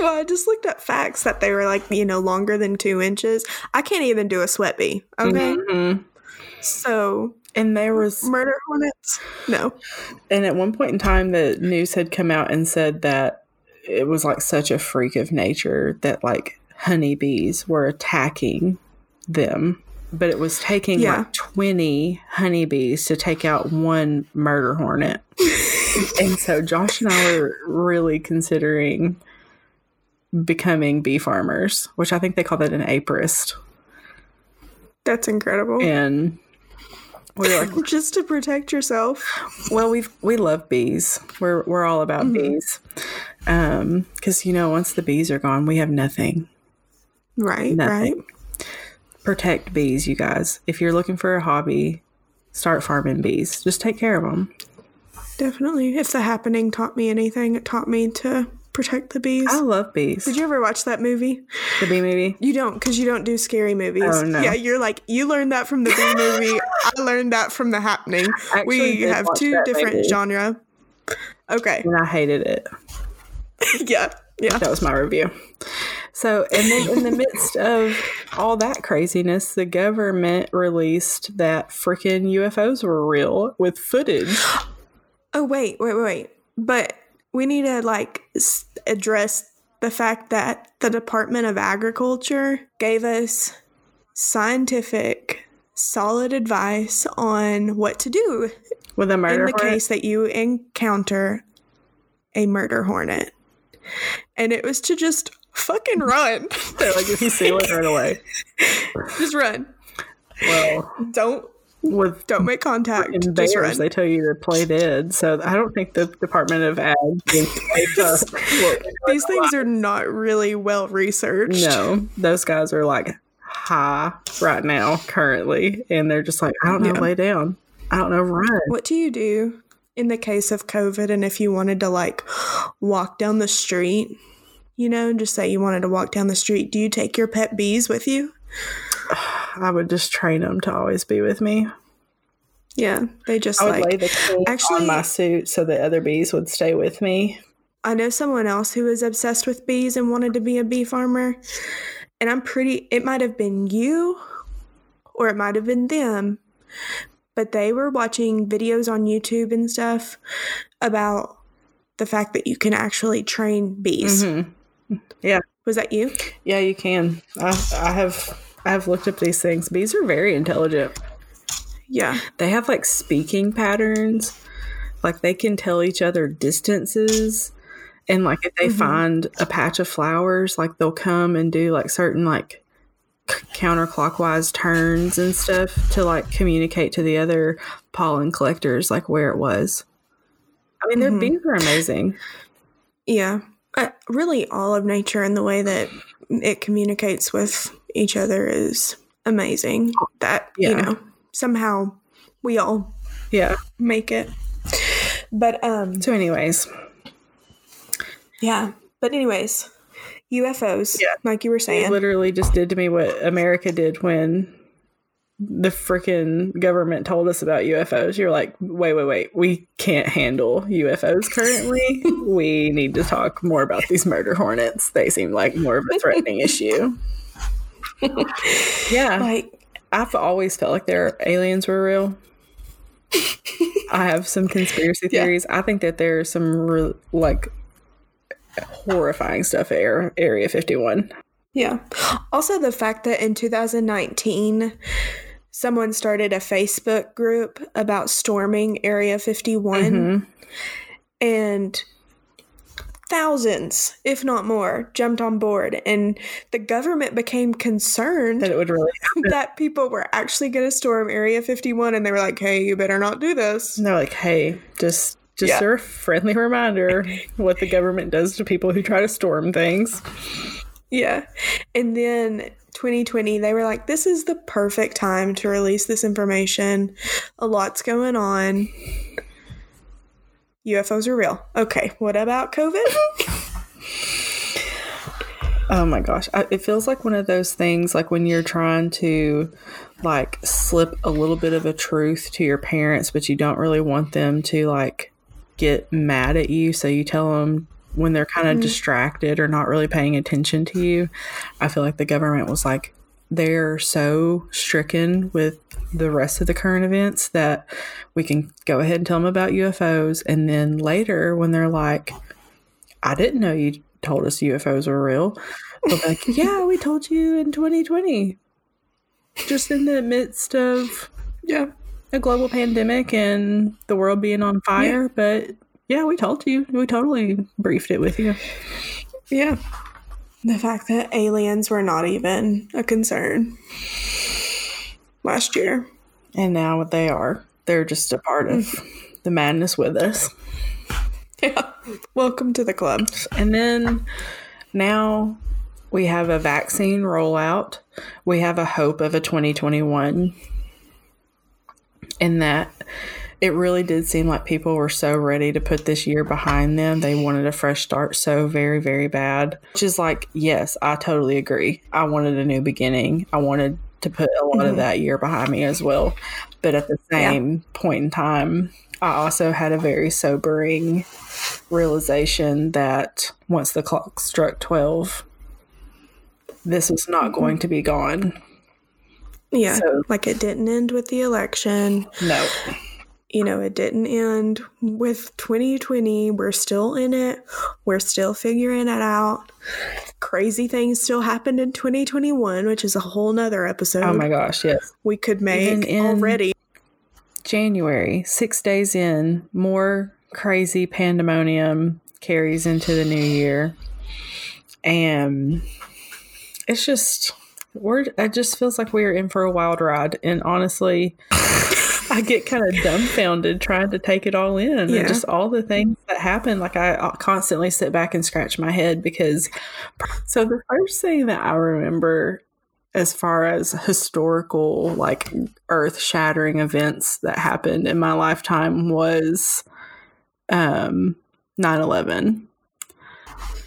Well, I just looked up facts that they were like, you know, longer than two inches. I can't even do a sweat bee. Okay.
Mhm.
So,
And there was,
murder hornets? No.
and at one point in time, the news had come out and said that it was like such a freak of nature that like honeybees were attacking them. But it was taking
Yeah.
like 20 honeybees to take out one murder hornet. [LAUGHS] and so Josh and I were really considering becoming bee farmers, which I think they call that an apiarist.
That's incredible.
And we were like, [LAUGHS]
Just to protect yourself.
well, we we love bees. We're we're all about bees. Um, because you know, once the bees are gone, we have nothing.
Right,
Nothing.
right.
Protect bees, you guys. If you're looking for a hobby, start farming bees. Just take care of them.
Definitely. If the happening taught me anything, it taught me to protect the bees.
I love bees.
Did you ever watch that movie?
the bee movie?
You don't, because you don't do scary movies.
Oh, no.
Yeah, you're like, you learned that from the bee movie. [LAUGHS] I learned that from the happening. We have two different
movie.
genre. Okay.
And I hated it. [LAUGHS]
yeah. Yeah.
That was my review. So, and then in the midst [LAUGHS] of all that craziness, the government released that freaking UFOs were real with footage.
Oh, wait, wait, wait, wait. But we need to like address the fact that the Department of Agriculture gave us scientific, solid advice on what to do
With a murder
in the
hornet.
case that you encounter a murder hornet. And it was to just fucking run. [LAUGHS]
They're like, if you see one, run away. [LAUGHS]
just run.
Well,
Don't
with [LAUGHS]
don't make contact.
bears, they tell you to play dead. So I don't think the Department of Ag is safe to look [LAUGHS]
These things are not really well researched.
No, those guys are like high right now, currently, and they're just like, I don't know,
Yeah.
lay down. I don't know, run.
What do you do in the case of COVID and if you wanted to like walk down the street, you know, just say you wanted to walk down the street, do you take your pet bees with you? [SIGHS] [SIGHS] [SIGHS]
I would just train them to always be with me.
Yeah, they just
I would
like
lay the cane
actually-
on my suit so the other bees would stay with me.
I know someone else who was obsessed with bees and wanted to be a bee farmer. And I'm pretty, it might have been you or it might have been them, but they were watching videos on YouTube and stuff about the fact that you can actually train bees.
Mhm. Yeah,
Was that you?
yeah, you can. I, I have. I have looked up these things. Bees are very intelligent.
Yeah.
They have like speaking patterns. Like they can tell each other distances. And like if they find a patch of flowers, like they'll come and do like certain like counterclockwise turns and stuff to like communicate to the other pollen collectors like where it was. I mean, their bees are amazing.
Yeah. Uh, really, all of nature and the way that it communicates with each other is amazing. That, you know, somehow we all
Yeah.
make it. But, um,
So, anyways,
yeah. But, anyways, UFOs,
Yeah.
like you were
it
saying.
literally just did to me what America did when the freaking government told us about UFOs. You're like, wait, wait, wait. We can't handle UFOs currently. [LAUGHS] we need to talk more about these murder hornets. They seem like more of a [LAUGHS] threatening issue. Yeah. [LAUGHS]
Like,
I've always felt like their aliens were real. [LAUGHS] I have some conspiracy
Yeah.
theories. I think that there's some re- like horrifying stuff at Area, Area 51.
yeah. Also, the fact that in 2019, someone started a Facebook group about storming Area 51.
Mhm.
and thousands, if not more, jumped on board. And the government became concerned
That it would really [LAUGHS]
that people were actually going to storm Area 51. And they were like, hey, you better not do this.
And they're like, hey, just just
Yeah.
a friendly reminder [LAUGHS] what the government does to people who try to storm things.
Yeah. And then 2020, they were like, this is the perfect time to release this information. A lot's going on. UFOs are real. Okay, what about COVID?
Oh my gosh. I, it feels like one of those things like when you're trying to like slip a little bit of a truth to your parents, but you don't really want them to like get mad at you. So you tell them when they're kind of mm-hmm. distracted or not really paying attention to you, I feel like the government was like, they're so stricken with the rest of the current events that we can go ahead and tell them about UFOs. And then later, when they're like, I didn't know you told us UFOs were real, be like, yeah, we told you in 2020, just in the midst of
Yeah.
a global pandemic and the world being on fire. But yeah, we told you. We totally briefed it with you.
Yeah. The fact that aliens were not even a concern last year.
And now what they are. They're just a part of mm. the madness with us.
Yeah. Welcome to the club.
And then now we have a vaccine rollout. We have a hope of a 2021. And that it really did seem like people were so ready to put this year behind them. They wanted a fresh start so very, very bad. Which is like, yes, I totally agree. I wanted a new beginning. I wanted to put a lot of mm-hmm. that year behind me as well. But at the same point in time, I also had a very sobering realization that once the clock struck 12, this was not mm-hmm. going to be gone.
Yeah.
So-
like it didn't end with the election.
No.
You know, it didn't end with 2020. We're still in it. We're still figuring it out. Crazy things still happened in 2021, which is a whole nother episode
Oh my gosh, yes.
we could make already.
January, six days in, more crazy pandemonium carries into the new year. And it's just, we're, it just feels like we are in for a wild ride. And honestly, I get kind of dumbfounded trying to take it all in
Yeah.
and just all the things that happen. Like I constantly sit back and scratch my head because. So the first thing that I remember, as far as historical, like earth shattering events that happened in my lifetime, was um 9-11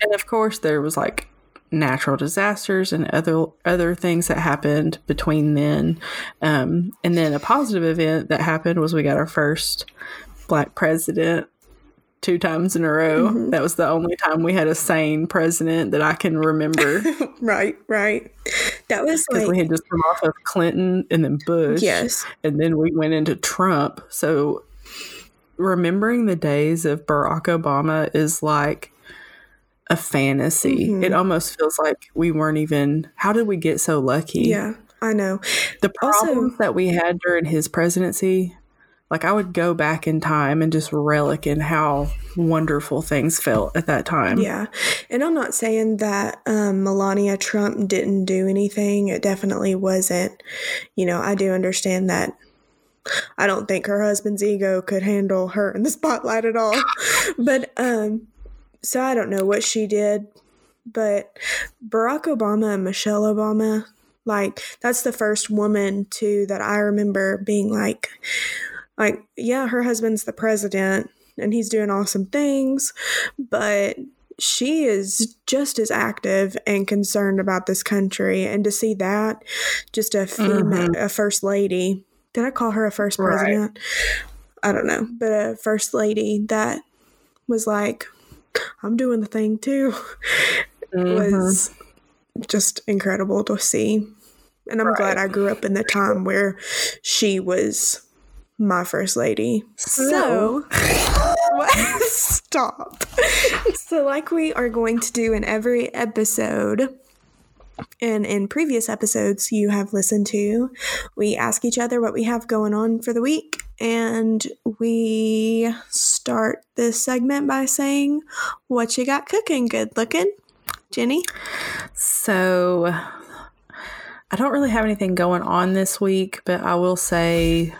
and of course there was like natural disasters and other other things that happened between then um, and then a positive event that happened was we got our first black president two times in a row
Mhm.
that was the only time we had a sane president that i can remember [LAUGHS]
right, right. That was
because
like,
we had just come off of clinton and then bush
yes.
and then we went into Trump. So remembering the days of Barack Obama is like a fantasy.
Mhm.
It almost feels like we weren't even how did we get so lucky?
Yeah, I know.
The
Also-
problems that we had during his presidency, like I would go back in time and just relic in how wonderful things felt at that time.
Yeah. And I'm not saying that um, Melania Trump didn't do anything. It definitely wasn't. You know, I do understand that. I don't think her husband's ego could handle her in the spotlight at all. [LAUGHS] but, um, so I don't know what she did. But Barack Obama and Michelle Obama, like, that's the first woman, too, that I remember being like, like, yeah, her husband's the president and he's doing awesome things, but she is just as active and concerned about this country. And to see that, just a female, mm-hmm. a first lady, did I call her a first
Right.
president? I don't know, but a first lady that was like, I'm doing the thing too, [LAUGHS]
Mhm.
was just incredible to see. And I'm glad I grew up in the time where she was my first lady. So, [LAUGHS] stop. [LAUGHS] So, like we are going to do in every episode, and in previous episodes you have listened to, we ask each other what we have going on for the week. And we start this segment by saying, What you got cooking? Good looking? Jenny?
So I don't really have anything going on this week, but I will say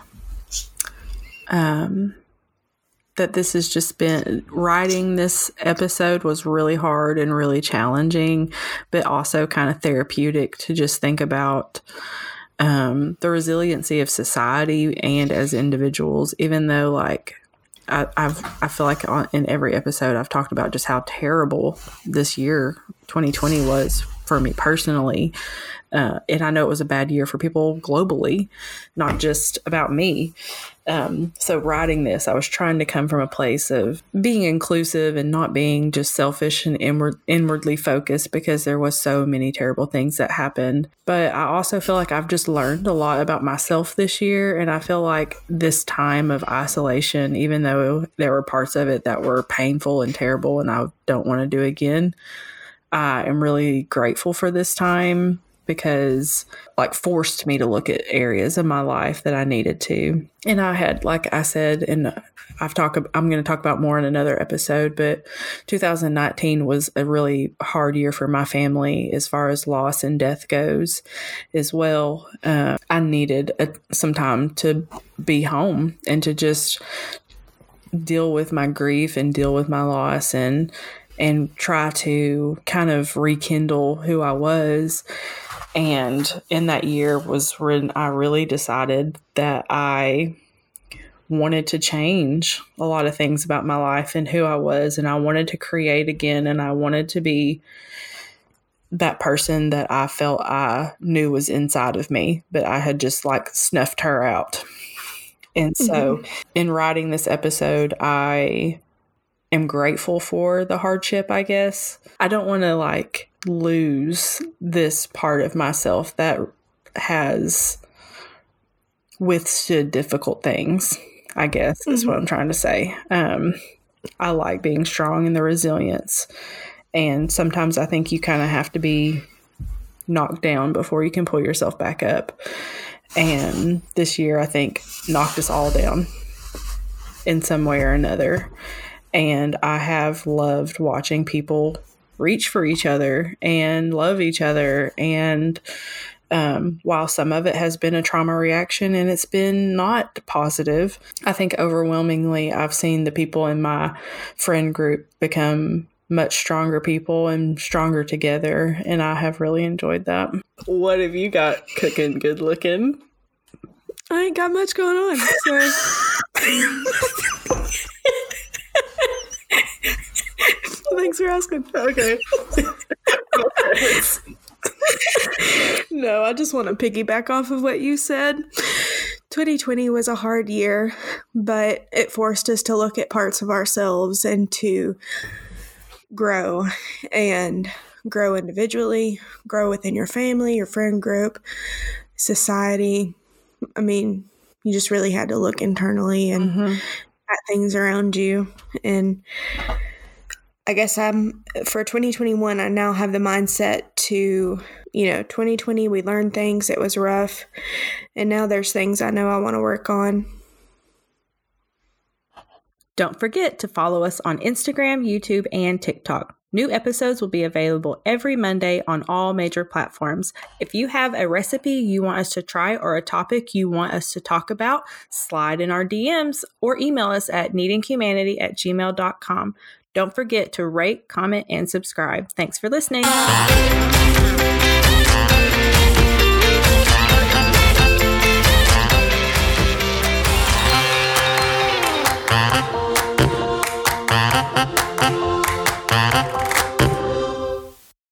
um that this has just been writing this episode was really hard and really challenging, but also kind of therapeutic to just think about um, the resiliency of society and as individuals, even though like I, I've I feel like on, in every episode I've talked about just how terrible this year 2020 was for me personally. Uh, and I know it was a bad year for people globally, not just about me. Um, so, writing this, I was trying to come from a place of being inclusive and not being just selfish and inward, inwardly focused because there was so many terrible things that happened. But I also feel like I've just learned a lot about myself this year. And I feel like this time of isolation, even though there were parts of it that were painful and terrible and I don't want to do again, I am really grateful for this time because like forced me to look at areas of my life that I needed to. And I had like I said and I've talked I'm going to talk about more in another episode, but 2019 was a really hard year for my family as far as loss and death goes as well. Uh, I needed a, some time to be home and to just deal with my grief and deal with my loss and and try to kind of rekindle who I was and in that year was when I really decided that I wanted to change a lot of things about my life and who I was. And I wanted to create again. And I wanted to be that person that I felt I knew was inside of me, but I had just like snuffed her out. And so mm-hmm. in writing this episode, I am grateful for the hardship, I guess. I don't want to like lose this part of myself that has withstood difficult things, I guess mm-hmm. is what mm-hmm. I'm trying to say. Um, I like being strong and the resilience. And sometimes I think you kind of have to be knocked down before you can pull yourself back up. And this year, I think, knocked us all down in some way or another. And I have loved watching people reach for each other and love each other. And um, while some of it has been a trauma reaction and it's been not positive, I think overwhelmingly I've seen the people in my friend group become much stronger people and stronger together. And I have really enjoyed that. What have you got cooking good looking?
I ain't got much going on. So. [LAUGHS] Thanks for asking.
Okay.
no, I just want to piggyback off of what you said. 2020 was a hard year, but it forced us to look at parts of ourselves and to grow and grow individually, grow within your family, your friend group, society. I mean, you just really had to look internally and mm-hmm. At things around you. And I guess I'm for 2021, I now have the mindset to, you know, 2020, we learned things, it was rough. And now there's things I know I want to work on.
Don't forget to follow us on Instagram, YouTube, and TikTok. New episodes will be available every Monday on all major platforms. If you have a recipe you want us to try or a topic you want us to talk about, slide in our DMs or email us at needinghumanity at gmail.com. Don't forget to rate, comment, and subscribe. Thanks for listening.